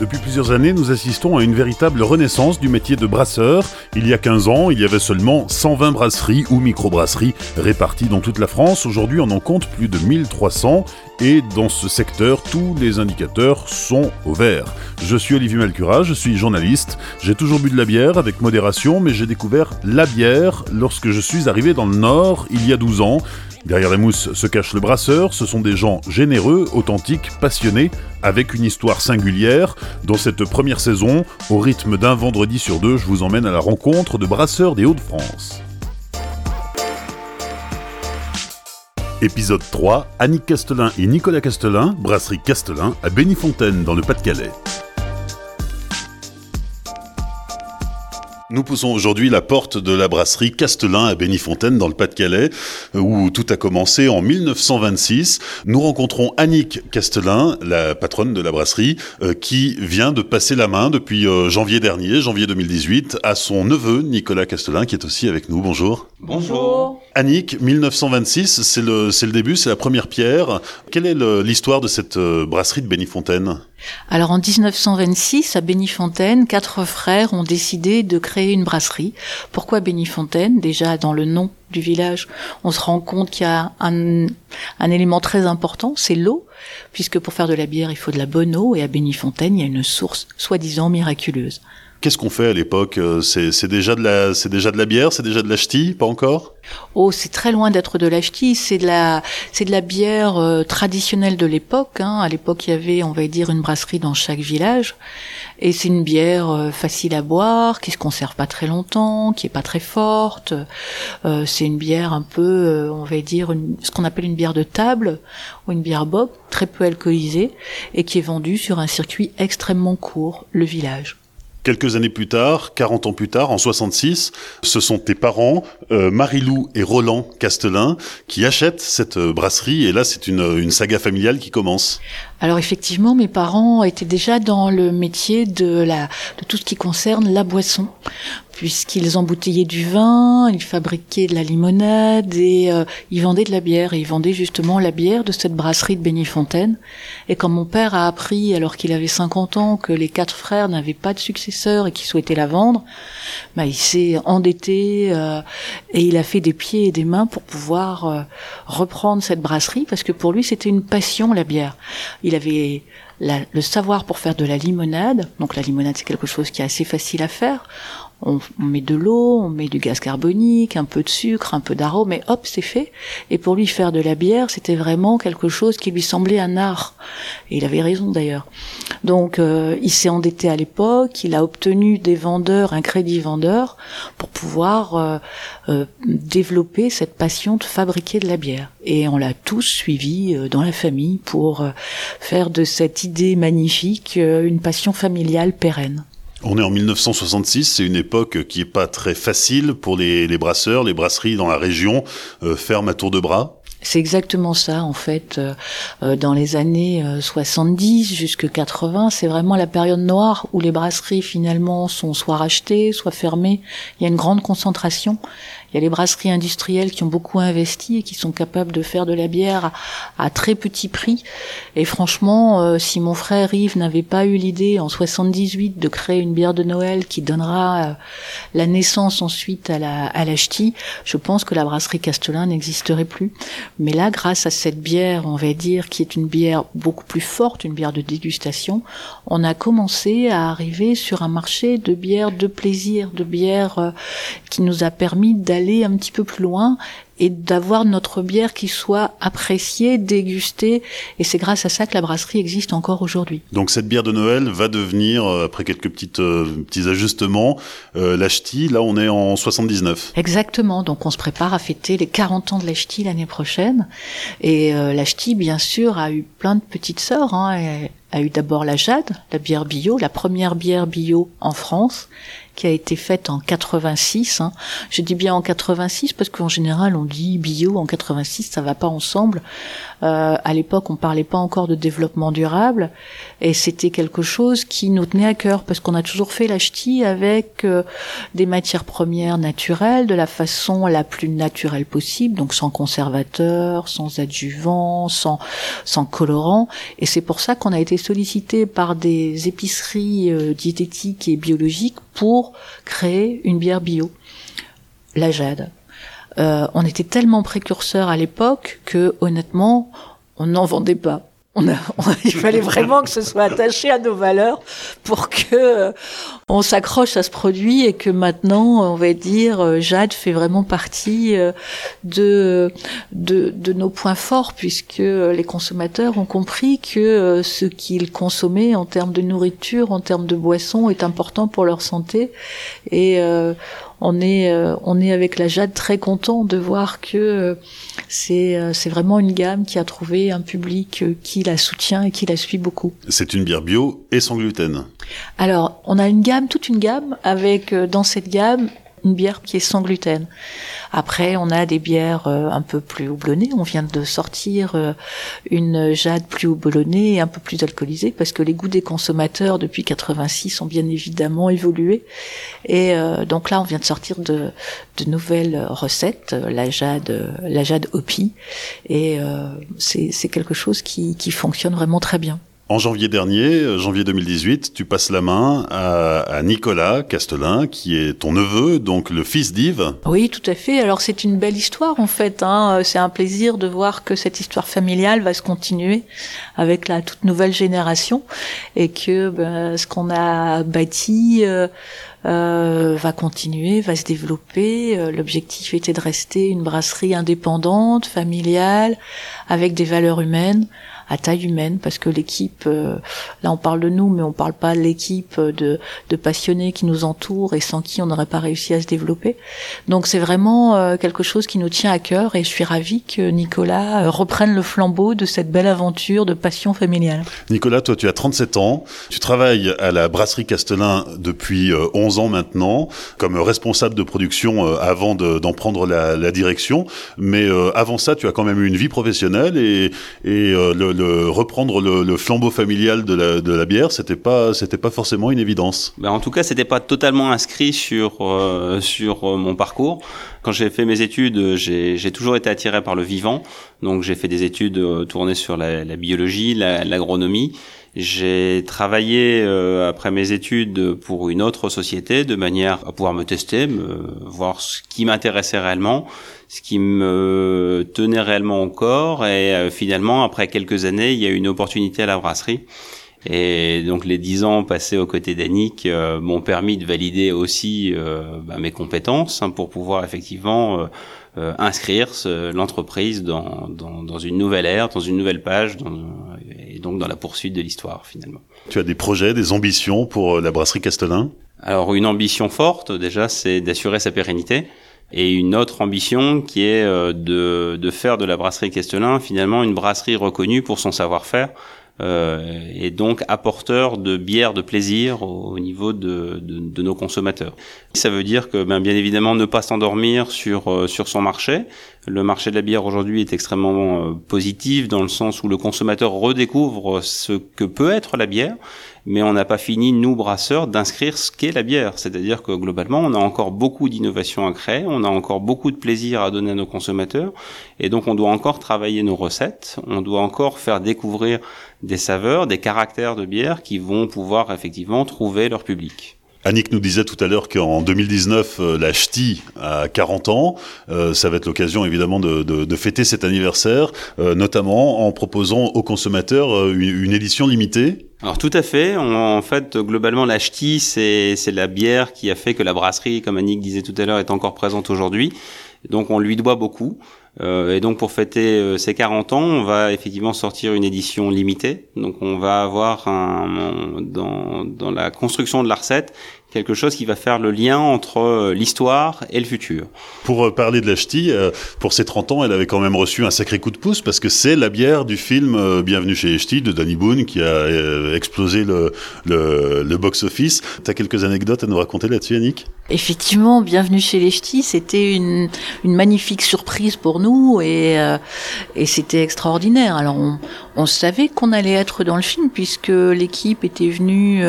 Depuis plusieurs années, nous assistons à une véritable renaissance du métier de brasseur. Il y a 15 ans, il y avait seulement 120 brasseries ou microbrasseries réparties dans toute la France. Aujourd'hui, on en compte plus de 1300 et dans ce secteur, tous les indicateurs sont au vert. Je suis Olivier Malcura, je suis journaliste. J'ai toujours bu de la bière avec modération, mais j'ai découvert la bière lorsque je suis arrivé dans le Nord il y a 12 ans. Derrière la mousse se cache le brasseur, ce sont des gens généreux, authentiques, passionnés, avec une histoire singulière. Dans cette première saison, au rythme d'un vendredi sur deux, je vous emmène à la rencontre de brasseurs des Hauts-de-France. Épisode 3, Annick Castelin et Nicolas Castelin, brasserie Castelin à Bénifontaine dans le Pas-de-Calais. Nous poussons aujourd'hui la porte de la brasserie Castelin à Bénifontaine dans le Pas-de-Calais, où tout a commencé en 1926. Nous rencontrons Annick Castelin, la patronne de la brasserie, euh, qui vient de passer la main depuis euh, janvier dernier, janvier 2018, à son neveu Nicolas Castelin, qui est aussi avec nous. Bonjour. Bonjour. Annick, 1926, c'est le, c'est le début, c'est la première pierre. Quelle est l'histoire de cette euh, brasserie de Bénifontaine Alors en 1926, à Bénifontaine, quatre frères ont décidé de créer une brasserie. Pourquoi Bénifontaine Déjà dans le nom du village, on se rend compte qu'il y a un, un élément très important, c'est l'eau, puisque pour faire de la bière, il faut de la bonne eau, et à Bénifontaine, il y a une source soi-disant miraculeuse. Qu'est-ce qu'on fait à l'époque euh, c'est, déjà de la, c'est déjà de la bière, c'est déjà de la ch'ti, pas encore? Oh, c'est très loin d'être de la ch'ti, c'est de la, c'est de la bière euh, traditionnelle de l'époque. Hein. À l'époque, il y avait, on va dire, une brasserie dans chaque village, et c'est une bière euh, facile à boire, qui se conserve pas très longtemps, qui est pas très forte. Euh, c'est une bière un peu, on va dire, une, ce qu'on appelle une bière de table ou une bière bock, très peu alcoolisée, et qui est vendue sur un circuit extrêmement court, le village. Quelques années plus tard, 40 ans plus tard, en 66, ce sont tes parents, euh, Marilou et Roland Castelin, qui achètent cette euh, brasserie. Et là, c'est une, une saga familiale qui commence. Alors effectivement, mes parents étaient déjà dans le métier de la de tout ce qui concerne la boisson, puisqu'ils embouteillaient du vin, ils fabriquaient de la limonade et euh, ils vendaient de la bière. Et ils vendaient justement la bière de cette brasserie de Bénifontaine. Et quand mon père a appris, alors qu'il avait 50 ans, que les quatre frères n'avaient pas de successeur et qu'ils souhaitaient la vendre, bah, il s'est endetté euh, et il a fait des pieds et des mains pour pouvoir euh, reprendre cette brasserie, parce que pour lui c'était une passion la bière. Avait la- le savoir pour faire de la limonade. Donc la limonade, c'est quelque chose qui est assez facile à faire. On, met de l'eau, on met du gaz carbonique, un peu de sucre, un peu d'arôme, et hop, c'est fait. Et pour lui, faire de la bière, c'était vraiment quelque chose qui lui semblait un art. Et il avait raison d'ailleurs. Donc euh, il s'est endetté à l'époque, il a obtenu des vendeurs, un crédit vendeur, pour pouvoir euh, euh, développer cette passion de fabriquer de la bière. Et on l'a tous suivi euh, dans la famille pour euh, faire de cette idée magnifique une passion familiale pérenne. On est en 1966, c'est une époque qui est pas très facile pour les, brasseurs, les brasseries dans la région euh, ferment à tour de bras. C'est exactement ça en fait. Euh, euh, dans les années euh, 70 jusque 80, c'est vraiment la période noire où les brasseries finalement sont soit rachetées, soit fermées. Il y a une grande concentration. Il y a les brasseries industrielles qui ont beaucoup investi et qui sont capables de faire de la bière à, très petit prix. Et franchement, euh, si mon frère Yves n'avait pas eu l'idée en 78 de créer une bière de Noël qui donnera euh, la naissance ensuite à la, à la je pense que la brasserie Castelin n'existerait plus. Mais là, grâce à cette bière, on va dire, qui est une bière beaucoup plus forte, une bière de dégustation, on a commencé à arriver sur un marché de bières de plaisir, de bières euh, qui nous a permis d'aller un petit peu plus loin et d'avoir notre bière qui soit appréciée, dégustée. Et c'est grâce à ça que la brasserie existe encore aujourd'hui. Donc cette bière de Noël va devenir, euh, après quelques petites, euh, petits ajustements, euh, la ch'ti. Là, on est en 79. Exactement. Donc on se prépare à fêter les 40 ans de la ch'ti l'année prochaine. Et euh, la ch'ti, bien sûr, a eu plein de petites sœurs. Hein. A eu d'abord la Jade, la bière bio, la première bière bio en France, qui a été faite en 86. Hein. Je dis bien en 86 parce qu'en général on dit bio en 86, ça va pas ensemble. Euh, à l'époque, on parlait pas encore de développement durable et c'était quelque chose qui nous tenait à cœur parce qu'on a toujours fait la ch'ti avec euh, des matières premières naturelles de la façon la plus naturelle possible, donc sans conservateur, sans adjuvant, sans sans colorant et c'est pour ça qu'on a été sollicité par des épiceries euh, diététiques et biologiques pour créer une bière bio. La jade. Euh, on était tellement précurseurs à l'époque que honnêtement, on n'en vendait pas. Il fallait vraiment que ce soit attaché à nos valeurs pour que euh, on s'accroche à ce produit et que maintenant, on va dire, euh, Jade fait vraiment partie de, de, de nos points forts puisque les consommateurs ont compris que ce qu'ils consommaient en termes de nourriture, en termes de boissons, est important pour leur santé et on est euh, on est avec la Jade très content de voir que euh, c'est euh, c'est vraiment une gamme qui a trouvé un public qui la soutient et qui la suit beaucoup. C'est une bière bio et sans gluten. Alors, on a une gamme, toute une gamme avec dans cette gamme une bière qui est sans gluten. Après, on a des bières euh, un peu plus houblonnées. On vient de sortir euh, une jade plus houblonnée et un peu plus alcoolisée parce que les goûts des consommateurs depuis 86 ont bien évidemment évolué. Et euh, donc là, on vient de sortir de, nouvelles recettes, la jade, la jade Hopi, et c'est quelque chose qui fonctionne vraiment très bien. En janvier dernier, euh, janvier 2018, tu passes la main à, Nicolas Castelin, qui est ton neveu, donc le fils d'Yves. Oui, tout à fait. Alors c'est une belle histoire en fait. Hein. C'est un plaisir de voir que cette histoire familiale va se continuer avec la toute nouvelle génération et que ben, ce qu'on a bâti euh, euh, va continuer, va se développer. L'objectif était de rester une brasserie indépendante, familiale, avec des valeurs humaines à taille humaine parce que l'équipe, euh, là on parle de nous, mais on parle pas de l'équipe de, de passionnés qui nous entourent et sans qui on n'aurait pas réussi à se développer. Donc c'est vraiment euh, quelque chose qui nous tient à cœur et je suis ravie que Nicolas euh, reprenne le flambeau de cette belle aventure de passion familiale. Nicolas, toi tu as 37 ans, tu travailles à la brasserie Castelin depuis 11 ans maintenant comme responsable de production avant d'en prendre la, la, direction, mais avant ça tu as quand même eu une vie professionnelle et, et le, reprendre le, flambeau familial de la, de la bière, c'était pas, c'était pas forcément une évidence. Ben en tout cas, c'était pas totalement inscrit sur euh, sur euh, mon parcours. Quand j'ai fait mes études, j'ai toujours été attiré par le vivant. Donc j'ai fait des études euh, tournées sur la, la biologie, l'agronomie. J'ai travaillé après mes études pour une autre société de manière à pouvoir me tester, me, voir ce qui m'intéressait réellement ce qui me tenait réellement au corps. Et euh, finalement, après quelques années, il y a eu une opportunité à la brasserie. Et donc les dix ans passés aux côtés d'Annick euh, m'ont permis de valider aussi euh, bah, mes compétences hein, pour pouvoir effectivement inscrire l'entreprise dans, dans, dans, une nouvelle ère, dans une nouvelle page, dans, et donc dans la poursuite de l'histoire finalement. Tu as des projets, des ambitions pour la brasserie Castelin? Alors une ambition forte déjà, c'est d'assurer sa pérennité et une autre ambition qui est euh, de, de faire de la brasserie Castelin finalement une brasserie reconnue pour son savoir-faire euh, et donc apporteur de bière de plaisir au, niveau de, de, de, nos consommateurs. Ça veut dire que ben, bien évidemment ne pas s'endormir sur euh, sur son marché. Le marché de la bière aujourd'hui est extrêmement euh, positif dans le sens où le consommateur redécouvre ce que peut être la bière mais on n'a pas fini, nous brasseurs, d'inscrire ce qu'est la bière. C'est-à-dire que globalement, on a encore beaucoup d'innovations à créer, on a encore beaucoup de plaisir à donner à nos consommateurs, et donc on doit encore travailler nos recettes, on doit encore faire découvrir des saveurs, des caractères de bière qui vont pouvoir effectivement trouver leur public. Annick nous disait tout à l'heure qu'en 2019, euh, la Ch'ti a 40 ans. Euh, ça va être l'occasion évidemment de, de, de, fêter cet anniversaire, euh, notamment en proposant aux consommateurs une, une édition limitée alors tout à fait. en fait, globalement, la ch'ti, c'est la bière qui a fait que la brasserie, comme Annick disait tout à l'heure, est encore présente aujourd'hui. Donc on lui doit beaucoup. Euh, et donc pour fêter euh, ses 40 ans, on va effectivement sortir une édition limitée. Donc on va avoir un, dans, dans la construction de la recette quelque chose qui va faire le lien entre euh, l'histoire et le futur. Pour parler de la ch'ti, pour ses 30 ans, elle avait quand même reçu un sacré coup de pouce parce que c'est la bière du film Bienvenue chez les ch'tis de Danny Boone qui a explosé le, le, le box-office. Tu as quelques anecdotes à nous raconter là-dessus, Yannick? Effectivement, Bienvenue chez les ch'tis, c'était une, une, magnifique surprise pour nous et, et c'était extraordinaire. Alors on, on savait qu'on allait être dans le film puisque l'équipe était venue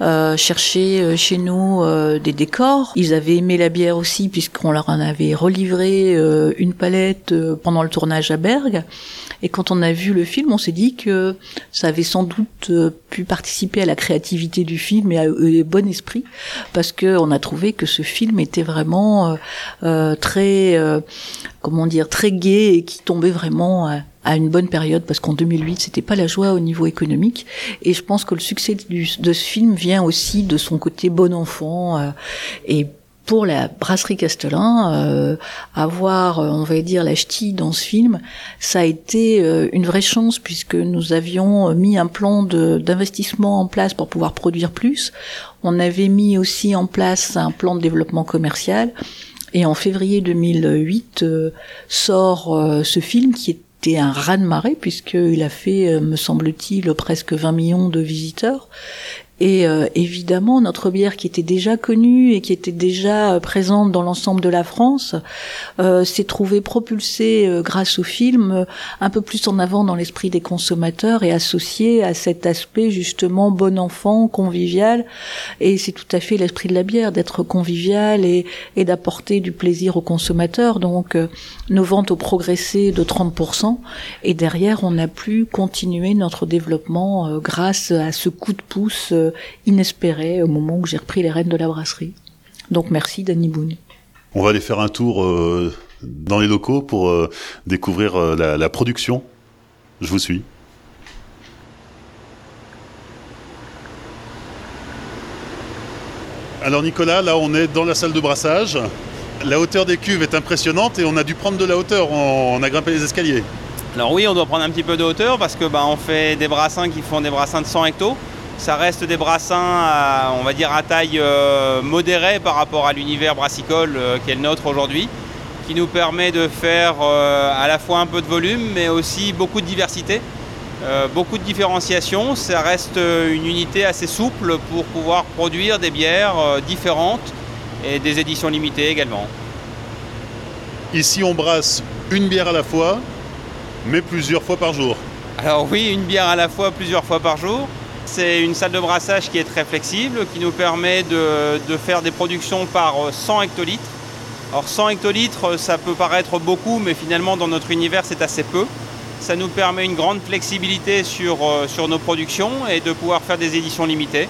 euh, chercher euh, chez nous euh, des décors. Ils avaient aimé la bière aussi puisqu'on leur en avait relivré une palette pendant le tournage à Bergue. Et quand on a vu le film, on s'est dit que ça avait sans doute pu participer à la créativité du film et au bon esprit, parce que on a trouvé que ce film était vraiment très, comment dire, très gai et qui tombait vraiment à une bonne période parce qu'en 2008 c'était pas la joie au niveau économique. Et je pense que le succès de ce film vient aussi de son côté bon enfant euh, et pour la brasserie Castelin, euh, avoir, euh, on va dire, la dans ce film, ça a été une vraie chance puisque nous avions mis un plan d'investissement en place pour pouvoir produire plus. On avait mis aussi en place un plan de développement commercial. Et en février 2008 sort ce film qui est un raz-de-marée puisqu'il a fait, euh, me semble-t-il, presque 20 millions de visiteurs. Et euh, évidemment, notre bière qui était déjà connue et qui était déjà euh, présente dans l'ensemble de la France euh, s'est trouvée propulsée grâce au film un peu plus en avant dans l'esprit des consommateurs et associée à cet aspect justement bon enfant, convivial. Et c'est tout à fait l'esprit de la bière, d'être convivial et, et d'apporter du plaisir aux consommateurs. Donc nos ventes ont progressé de 30% et derrière on a pu continuer notre développement grâce à ce coup de pouce euh, inespéré au moment où j'ai repris les rênes de la brasserie. Donc merci Danny Boone. On va aller faire un tour euh, dans les locaux pour euh, découvrir la, production. Je vous suis. Alors Nicolas, là on est dans la salle de brassage. La hauteur des cuves est impressionnante et on a dû prendre de la hauteur, on, a grimpé les escaliers. Alors oui, on doit prendre un petit peu de hauteur parce que bah, on fait des brassins qui font des brassins de 100 hectos. Ça reste des brassins, à, on va dire, à taille euh, modérée par rapport à l'univers brassicole euh, qui est le nôtre aujourd'hui, qui nous permet de faire euh, à la fois un peu de volume, mais aussi beaucoup de diversité, beaucoup de différenciation. Ça reste une unité assez souple pour pouvoir produire des bières différentes et des éditions limitées également. Ici, on brasse une bière à la fois, mais plusieurs fois par jour. Alors oui, une bière à la fois, plusieurs fois par jour. C'est une salle de brassage qui est très flexible, qui nous permet de, faire des productions par 100 hectolitres. Alors 100 hectolitres, ça peut paraître beaucoup, mais finalement dans notre univers c'est assez peu. Ça nous permet une grande flexibilité sur, euh, nos productions et de pouvoir faire des éditions limitées.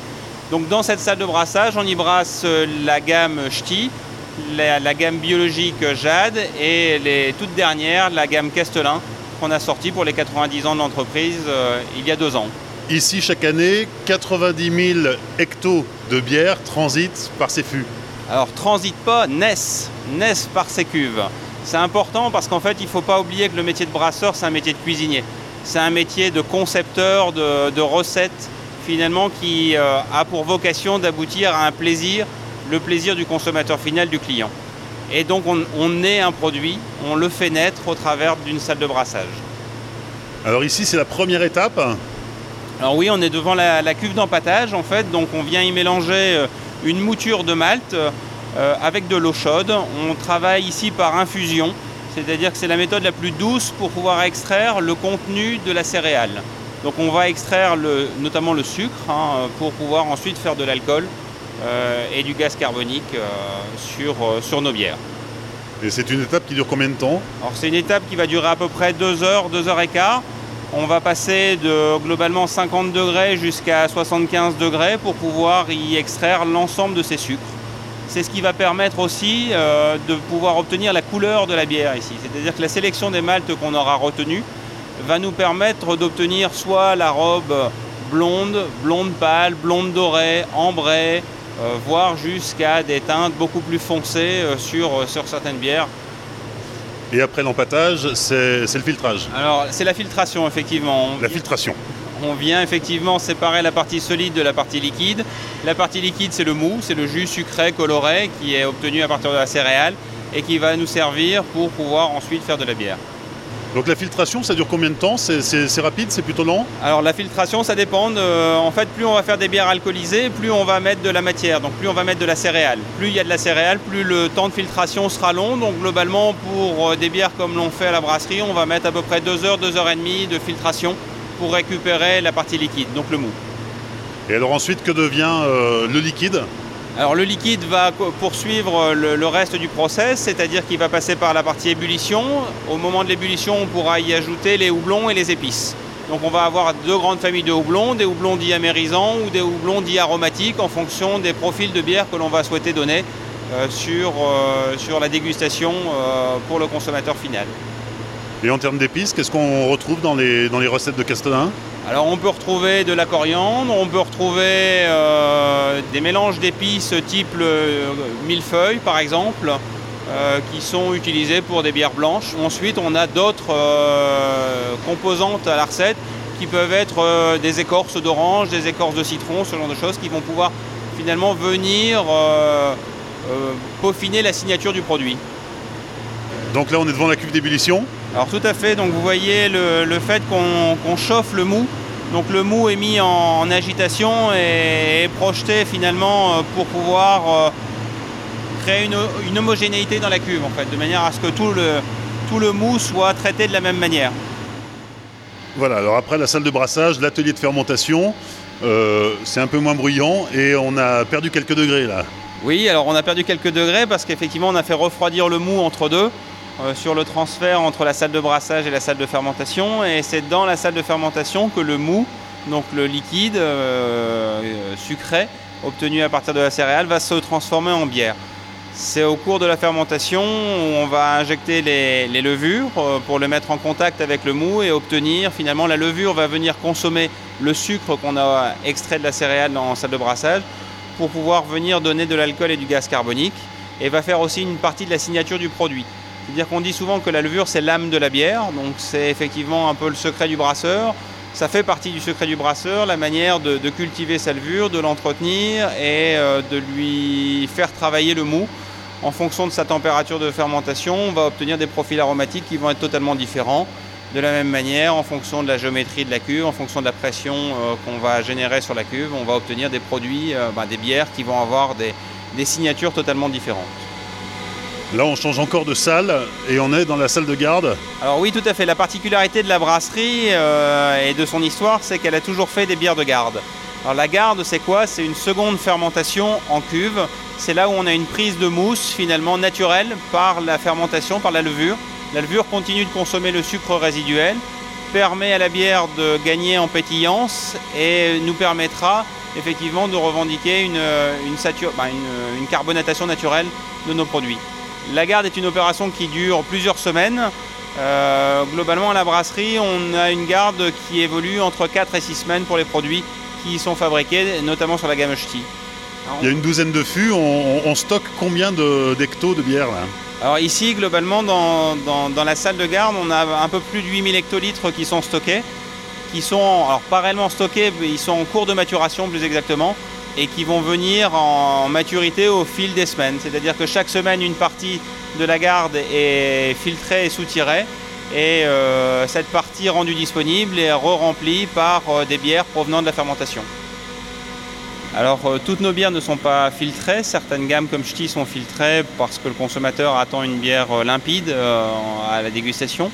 Donc dans cette salle de brassage, on y brasse euh, la gamme Ch'ti, la, gamme biologique Jade et les toutes dernières, la gamme Castelin, qu'on a sortie pour les 90 ans de l'entreprise euh, il y a deux ans. Ici, chaque année, 90 000 hectos de bière transitent par ces fûts. Alors, transitent pas, naissent, naissent par ces cuves. C'est important parce qu'en fait, il ne faut pas oublier que le métier de brasseur, c'est un métier de cuisinier. C'est un métier de concepteur de, recettes, finalement, qui euh, a pour vocation d'aboutir à un plaisir, le plaisir du consommateur final, du client. Et donc, on, on est un produit, on le fait naître au travers d'une salle de brassage. Alors ici, c'est la première étape. Alors oui, on est devant la, cuve d'empattage en fait, donc on vient y mélanger euh, une mouture de malt euh, avec de l'eau chaude. On travaille ici par infusion, c'est-à-dire que c'est la méthode la plus douce pour pouvoir extraire le contenu de la céréale. Donc on va extraire notamment le sucre hein, pour pouvoir ensuite faire de l'alcool euh, et du gaz carbonique sur, sur nos bières. Et c'est une étape qui dure combien de temps? Alors c'est une étape qui va durer à peu près 2 heures, 2 heures et quart. On va passer de globalement 50 degrés jusqu'à 75 degrés pour pouvoir y extraire l'ensemble de ces sucres. C'est ce qui va permettre aussi euh, de pouvoir obtenir la couleur de la bière ici. C'est-à-dire que la sélection des maltes qu'on aura retenues va nous permettre d'obtenir soit la robe blonde, blonde pâle, blonde dorée, ambrée, euh, voire jusqu'à des teintes beaucoup plus foncées euh, sur, sur certaines bières. Et après l'empattage, c'est le filtrage Alors, c'est la filtration, effectivement. La filtration. on vient effectivement séparer la partie solide de la partie liquide. La partie liquide, c'est le mou, c'est le jus sucré coloré qui est obtenu à partir de la céréale et qui va nous servir pour pouvoir ensuite faire de la bière. Donc la filtration, ça dure combien de temps C'est rapide, c'est plutôt lent Alors la filtration, ça dépend. en fait, plus on va faire des bières alcoolisées, plus on va mettre de la matière, donc plus on va mettre de la céréale. Plus il y a de la céréale, plus le temps de filtration sera long. Donc globalement, pour euh, des bières comme l'on fait à la brasserie, on va mettre à peu près 2 heures, 2 heures et demie de filtration pour récupérer la partie liquide, donc le mou. Et alors ensuite, que devient euh, le liquide? Alors le liquide va poursuivre le, reste du process, c'est-à-dire qu'il va passer par la partie ébullition. Au moment de l'ébullition, on pourra y ajouter les houblons et les épices. Donc on va avoir deux grandes familles de houblons, des houblons dits amérisants ou des houblons dits aromatiques en fonction des profils de bière que l'on va souhaiter donner euh, sur, euh, sur la dégustation euh, pour le consommateur final. Et en termes d'épices, qu'est-ce qu'on retrouve dans les, dans les recettes de Castellin alors on peut retrouver de la coriandre, on peut retrouver euh, des mélanges d'épices type millefeuille par exemple, euh, qui sont utilisés pour des bières blanches. Ensuite on a d'autres euh, composantes à la recette qui peuvent être des écorces d'orange, des écorces de citron, ce genre de choses qui vont pouvoir finalement venir peaufiner la signature du produit. Donc là on est devant la cuve d'ébullition alors tout à fait, donc vous voyez le, fait qu'on chauffe le mou. Donc le mou est mis en, agitation et est projeté finalement euh, pour pouvoir euh, créer une, homogénéité dans la cuve en fait, de manière à ce que tout le, tout le mou soit traité de la même manière. Voilà, alors après la salle de brassage, l'atelier de fermentation, euh, c'est un peu moins bruyant et on a perdu quelques degrés là. Oui, alors on a perdu quelques degrés parce qu'effectivement on a fait refroidir le mou entre deux. Euh, sur le transfert entre la salle de brassage et la salle de fermentation. Et c'est dans la salle de fermentation que le mou, donc le liquide euh, euh, sucré obtenu à partir de la céréale, va se transformer en bière. C'est au cours de la fermentation où on va injecter les, levures pour le mettre en contact avec le mou et obtenir finalement la levure va venir consommer le sucre qu'on a extrait de la céréale dans la salle de brassage pour pouvoir venir donner de l'alcool et du gaz carbonique et va faire aussi une partie de la signature du produit. C'est-à-dire dit souvent que la levure, c'est l'âme de la bière, donc c'est effectivement un peu le secret du brasseur. Ça fait partie du secret du brasseur, la manière de, cultiver sa levure, de l'entretenir et euh, de lui faire travailler le mou. En fonction de sa température de fermentation, on va obtenir des profils aromatiques qui vont être totalement différents. De la même manière, en fonction de la géométrie de la cuve, en fonction de la pression euh, qu'on va générer sur la cuve, on va obtenir des produits, euh, ben, des bières qui vont avoir des signatures totalement différentes. Là, on change encore de salle et on est dans la salle de garde. Alors oui, tout à fait. La particularité de la brasserie euh, et de son histoire, c'est qu'elle a toujours fait des bières de garde. Alors la garde, c'est quoi? C'est une seconde fermentation en cuve. C'est là où on a une prise de mousse finalement naturelle par la fermentation, par la levure. La levure continue de consommer le sucre résiduel, permet à la bière de gagner en pétillance et nous permettra effectivement de revendiquer une, bah, une carbonatation naturelle de nos produits. La garde est une opération qui dure plusieurs semaines. Euh, globalement, à la brasserie, on a une garde qui évolue entre 4 et 6 semaines pour les produits qui sont fabriqués, notamment sur la gamme Ch'ti. Il y a une douzaine de fûts. On, stocke combien d'hectos de, bière Alors ici, globalement, dans, la salle de garde, on a un peu plus de 8000 hectolitres qui sont stockés, qui sont, alors pas réellement stockés, mais ils sont en cours de maturation plus exactement et qui vont venir en maturité au fil des semaines. C'est-à-dire que chaque semaine, une partie de la garde est filtrée et soutirée et euh, cette partie rendue disponible est re-remplie par euh, des bières provenant de la fermentation. Alors euh, toutes nos bières ne sont pas filtrées, certaines gammes comme Ch'ti sont filtrées parce que le consommateur attend une bière limpide à la dégustation.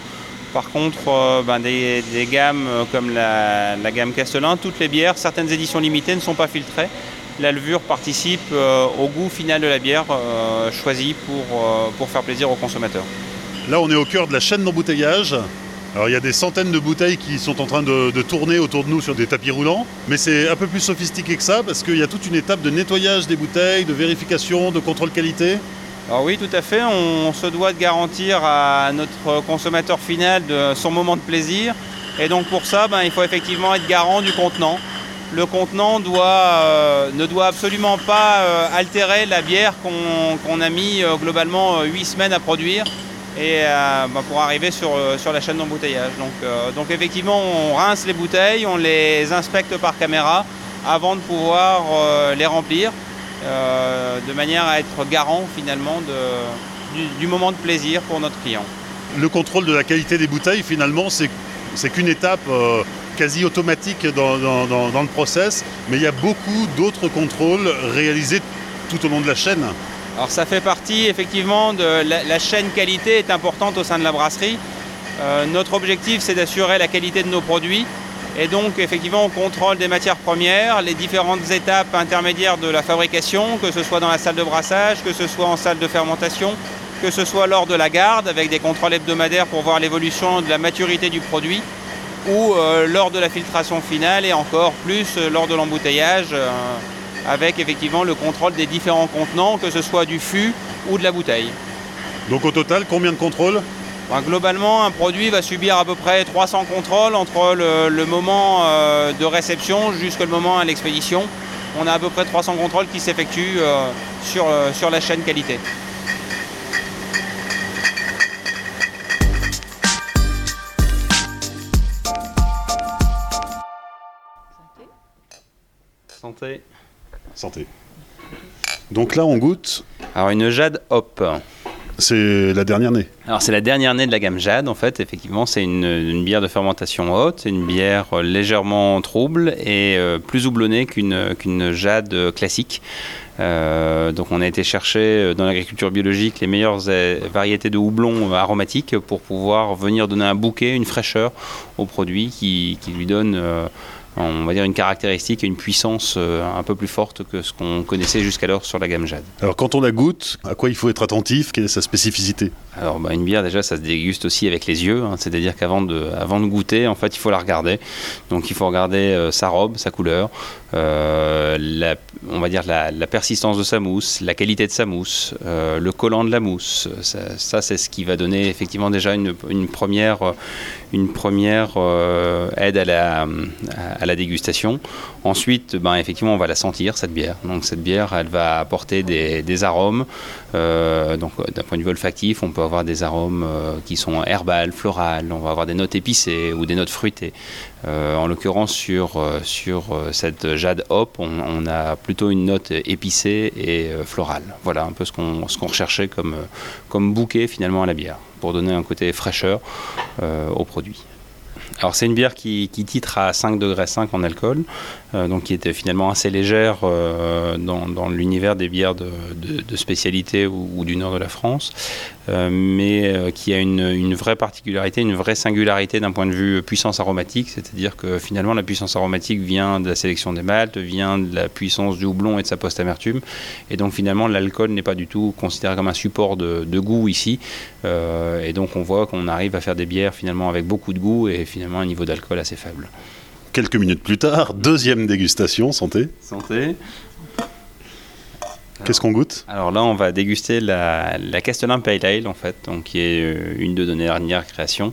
Par contre, ben, des, gammes comme la, gamme Castellin, toutes les bières, certaines éditions limitées ne sont pas filtrées la levure participe euh, au goût final de la bière euh, choisie pour, euh, faire plaisir aux consommateurs. Là, on est au cœur de la chaîne d'embouteillage. Il y a des centaines de bouteilles qui sont en train de, tourner autour de nous sur des tapis roulants, mais c'est un peu plus sophistiqué que ça parce qu'il y a toute une étape de nettoyage des bouteilles, de vérification, de contrôle qualité. Alors oui, tout à fait, on se doit de garantir à notre consommateur final son moment de plaisir, et donc pour ça, ben, il faut effectivement être garant du contenant le contenant euh, ne doit absolument pas euh, altérer la bière qu'on a mis euh, globalement 8 semaines à produire. et bah, pour arriver sur, la chaîne d'embouteillage. Donc effectivement, on rince les bouteilles, on les inspecte par caméra avant de pouvoir les remplir, de manière à être garant finalement de, du, moment de plaisir pour notre client. Le contrôle de la qualité des bouteilles, finalement, c'est qu'une étape quasi automatique dans, le process, mais il y a beaucoup d'autres contrôles réalisés tout au long de la chaîne. Alors ça fait partie effectivement de la, chaîne qualité est importante au sein de la brasserie. Euh, notre objectif c'est d'assurer la qualité de nos produits et donc effectivement on contrôle des matières premières, les différentes étapes intermédiaires de la fabrication, que ce soit dans la salle de brassage, que ce soit en salle de fermentation, que ce soit lors de la garde avec des contrôles hebdomadaires pour voir l'évolution de la maturité du produit ou euh, lors de la filtration finale et encore plus euh, lors de l'embouteillage euh, avec effectivement le contrôle des différents contenants, que ce soit du fût ou de la bouteille. Donc au total, combien de contrôles? Globalement, un produit va subir à peu près 300 contrôles entre le, moment de réception jusqu'au moment à l'expédition. On a à peu près 300 contrôles qui s'effectuent sur, sur la chaîne qualité. Santé. Santé. Donc là, on goûte. Alors, une Jade Hop. C'est la dernière née. Alors c'est la dernière née de la gamme Jade en fait. Effectivement, c'est une, bière de fermentation haute, une bière euh, légèrement trouble et euh, plus houblonnée qu'une Jade classique. Euh, donc on a été chercher dans l'agriculture biologique les meilleures variétés de houblon aromatiques pour pouvoir venir donner un bouquet, une fraîcheur au produit qui, qui lui donne on va dire une caractéristique et une puissance euh, un peu plus forte que ce qu'on connaissait jusqu'alors sur la gamme Jade. Alors quand on la goûte, à quoi il faut être attentif? Quelle est sa spécificité? Alors bah, une bière déjà ça se déguste aussi avec les yeux, hein. c'est-à-dire qu'avant de, avant de goûter en fait il faut la regarder. Donc il faut regarder euh, sa robe, sa couleur, euh, la, on va dire la, persistance de sa mousse, la qualité de sa mousse, le collant de la mousse. Ça, c'est ce qui va donner effectivement déjà une, première, une première aide à la, à la dégustation. Ensuite, ben, effectivement, on va la sentir, cette bière. Donc cette bière, elle va apporter des, arômes. Euh, donc d'un point de vue olfactif, on peut avoir des arômes euh, qui sont herbales, florales, on va avoir des notes épicées ou des notes fruitées. Euh, en l'occurrence, sur, sur cette jade hop, on, a plutôt une note épicée et florale. Voilà un peu ce qu'on recherchait comme, comme bouquet finalement à la bière, pour donner un côté fraîcheur au produit. Alors c'est une bière qui, titre à 5 degrés 5 en alcool, euh, donc qui était finalement assez légère euh, dans, l'univers des bières de, spécialité ou, du nord de la France, euh, mais qui a une, vraie particularité, une vraie singularité d'un point de vue puissance aromatique, c'est-à-dire que finalement la puissance aromatique vient de la sélection des maltes, vient de la puissance du houblon et de sa post-amertume, et donc finalement l'alcool n'est pas du tout considéré comme un support de, de goût ici, et donc on voit qu'on arrive à faire des bières finalement avec beaucoup de goût et finalement un niveau d'alcool assez faible. Quelques minutes plus tard, deuxième dégustation, santé. Santé. Qu'est-ce qu'on goûte? Alors là, on va déguster la, la Castellan Pale Ale, en fait, donc, qui est euh, une de nos dernières créations.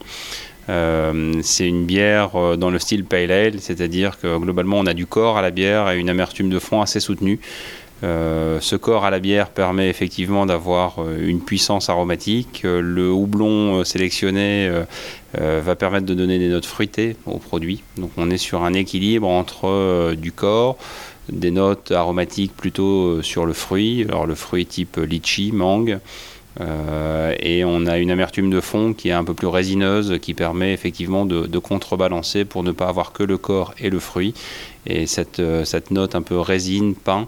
Euh, c'est une bière euh, dans le style Pale Ale, c'est-à-dire que globalement, on a du corps à la bière et une amertume de fond assez soutenue. Ce corps à la bière permet effectivement d'avoir une puissance aromatique. Le houblon sélectionné va permettre de donner des notes fruitées au produit. Donc on est sur un équilibre entre du corps, des notes aromatiques plutôt sur le fruit, alors le fruit type litchi, mangue. et on a une amertume de fond qui est un peu plus résineuse, qui permet effectivement de, de contrebalancer pour ne pas avoir que le corps et le fruit. Et cette, cette note un peu résine, pain,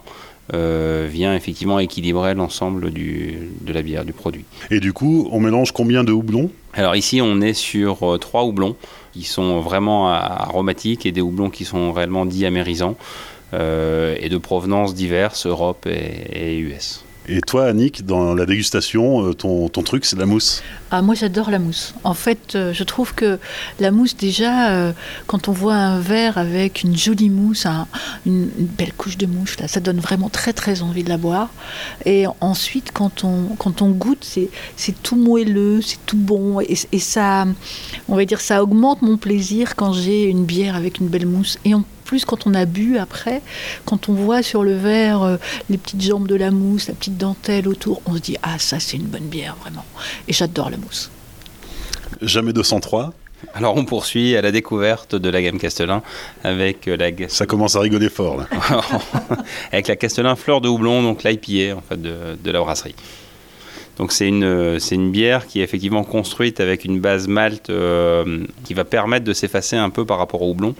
euh, vient effectivement équilibrer l'ensemble de la bière, du produit. Et du coup, on mélange combien de houblons? Alors ici, on est sur euh, trois houblons qui sont vraiment aromatiques et des houblons qui sont réellement diamérisants euh, et de provenance diverses, Europe et US. Et toi, Annick, dans la dégustation, euh, ton, ton truc, c'est la mousse ah, Moi, j'adore la mousse. En fait, euh, je trouve que la mousse, déjà, euh, quand on voit un verre avec une jolie mousse, une, belle couche de mousse, là, ça donne vraiment très, très envie de la boire. Et ensuite, quand on, quand on goûte, c'est tout moelleux, c'est tout bon. Et, et, ça, on va dire, ça augmente mon plaisir quand j'ai une bière avec une belle mousse. Et en plus quand on a bu après, quand on voit sur le verre euh, les petites jambes de la mousse, la petite dentelle autour, on se dit ah ça c'est une bonne bière vraiment. Et j'adore la mousse. Jamais 203 alors on poursuit à la découverte de la gamme Castelin avec la ça commence à rigoler fort là. avec la Castelin fleur de houblon donc l'IPA en fait de, de la brasserie. Donc c'est une, c'est une bière qui est effectivement construite avec une base malt euh, qui va permettre de s'effacer un peu par rapport au houblon.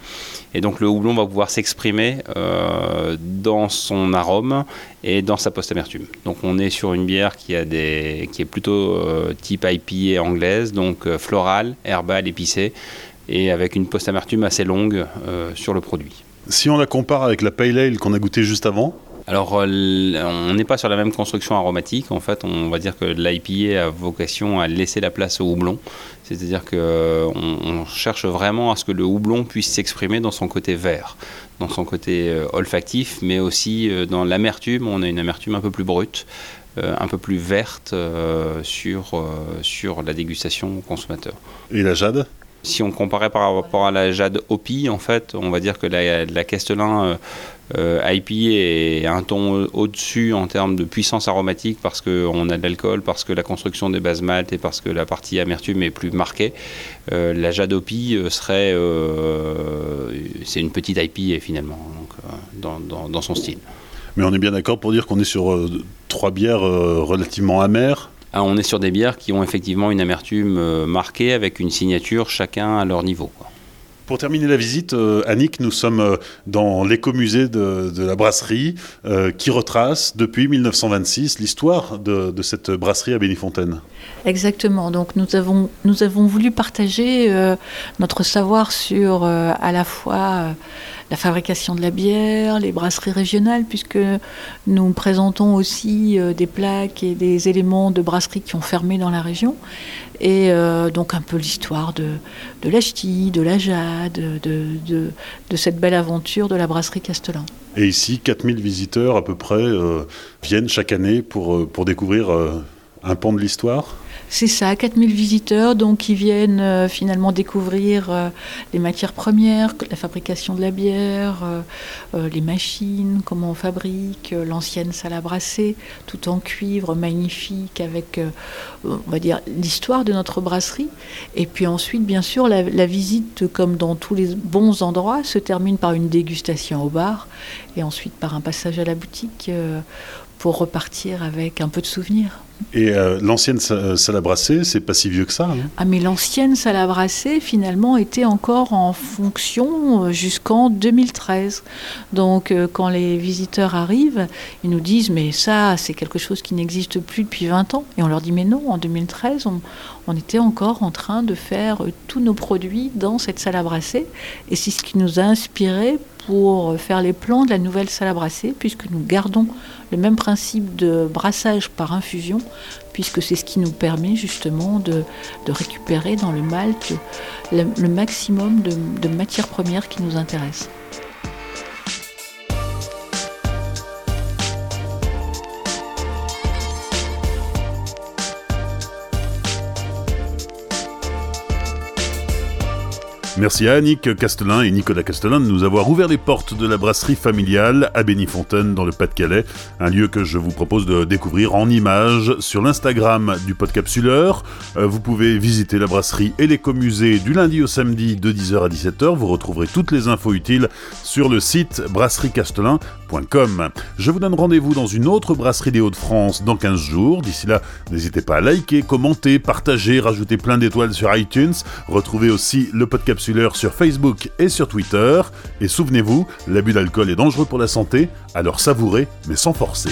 Et donc le houblon va pouvoir s'exprimer euh, dans son arôme et dans sa post-amertume. Donc on est sur une bière qui, a des, qui est plutôt euh, type IPA anglaise, donc florale, herbale, épicée, et avec une post-amertume assez longue sur le produit. Si on la compare avec la Pale Ale qu'on a goûté juste avant, alors, euh, on n'est pas sur la même construction aromatique. En fait, on va dire que l'IPA a vocation à laisser la place au houblon. C'est-à-dire qu'on euh, on cherche vraiment à ce que le houblon puisse s'exprimer dans son côté vert, dans son côté euh, olfactif, mais aussi dans l'amertume. On a une amertume un peu plus brute, un peu plus verte sur, sur la dégustation au consommateur. Et la jade? Si on comparait par rapport à la jade Opi, en fait, on va dire que la, la Castelin euh, IPA est un ton au-dessus en termes de puissance aromatique parce qu'on a de l'alcool, parce que la construction des bases maltes et parce que la partie amertume est plus marquée. Euh, la Jadopi euh, serait. c'est une petite IPA finalement, dans, son style. Mais on est bien d'accord pour dire qu'on est sur trois bières relativement amères on est sur des bières qui ont effectivement une amertume marquée avec une signature chacun à leur niveau. Pour terminer la visite, euh, Annick, nous sommes euh, dans l'écomusée de, de la brasserie euh, qui retrace depuis 1926 l'histoire de, cette brasserie à Bénifontaine. Exactement. Donc nous avons, nous avons voulu partager notre savoir sur à la fois la fabrication de la bière, les brasseries régionales, puisque nous présentons aussi des plaques et des éléments de brasserie qui ont fermé dans la région. Et euh, donc un peu l'histoire de, de de la jade, de, de, cette belle aventure de la brasserie Castellan. Et ici, 4000 visiteurs à peu près euh, viennent chaque année pour, euh, pour découvrir un pan de l'histoire c'est ça, 4000 visiteurs donc qui viennent euh, finalement découvrir euh, les matières premières, la fabrication de la bière, euh, les machines, comment on fabrique, l'ancienne salle à brasser, tout en cuivre, magnifique, avec, on va dire, l'histoire de notre brasserie. Et puis ensuite, bien sûr, la, la, visite, comme dans tous les bons endroits, se termine par une dégustation au bar et ensuite par un passage à la boutique pour repartir avec un peu de souvenirs. Et euh, l'ancienne salle à brasser, c'est pas si vieux que ça. Hein ah, mais l'ancienne salle à brasser, finalement, était encore en fonction euh, jusqu'en 2013. Donc, euh, quand les visiteurs arrivent, ils nous disent Mais ça, c'est quelque chose qui n'existe plus depuis 20 ans. Et on leur dit Mais non, en 2013, on, on était encore en train de faire tous nos produits dans cette salle à brasser. Et c'est ce qui nous a inspiré pour faire les plans de la nouvelle salle à brasser, puisque nous gardons le même principe de brassage par infusion, puisque c'est ce qui nous permet justement de, récupérer dans le malt le, maximum de, de matières premières qui nous intéressent. Merci à Annick Castelin et Nicolas Castelin de nous avoir ouvert les portes de la brasserie familiale à Bénifontaine dans le Pas-de-Calais, un lieu que je vous propose de découvrir en images sur l'Instagram du Podcapsuleur. Euh, vous pouvez visiter la brasserie et l'écomusée du lundi au samedi de 10h à 17h. Vous retrouverez toutes les infos utiles sur le site brasserie-castelin.com. Je vous donne rendez-vous dans une autre brasserie des Hauts-de-France dans 15 jours. D'ici là, n'hésitez pas à liker, commenter, partager, rajouter plein d'étoiles sur iTunes. Retrouvez aussi le Podcapsuleur sur Facebook et sur Twitter. Et souvenez-vous, l'abus d'alcool est dangereux pour la santé, alors savourez, mais sans forcer.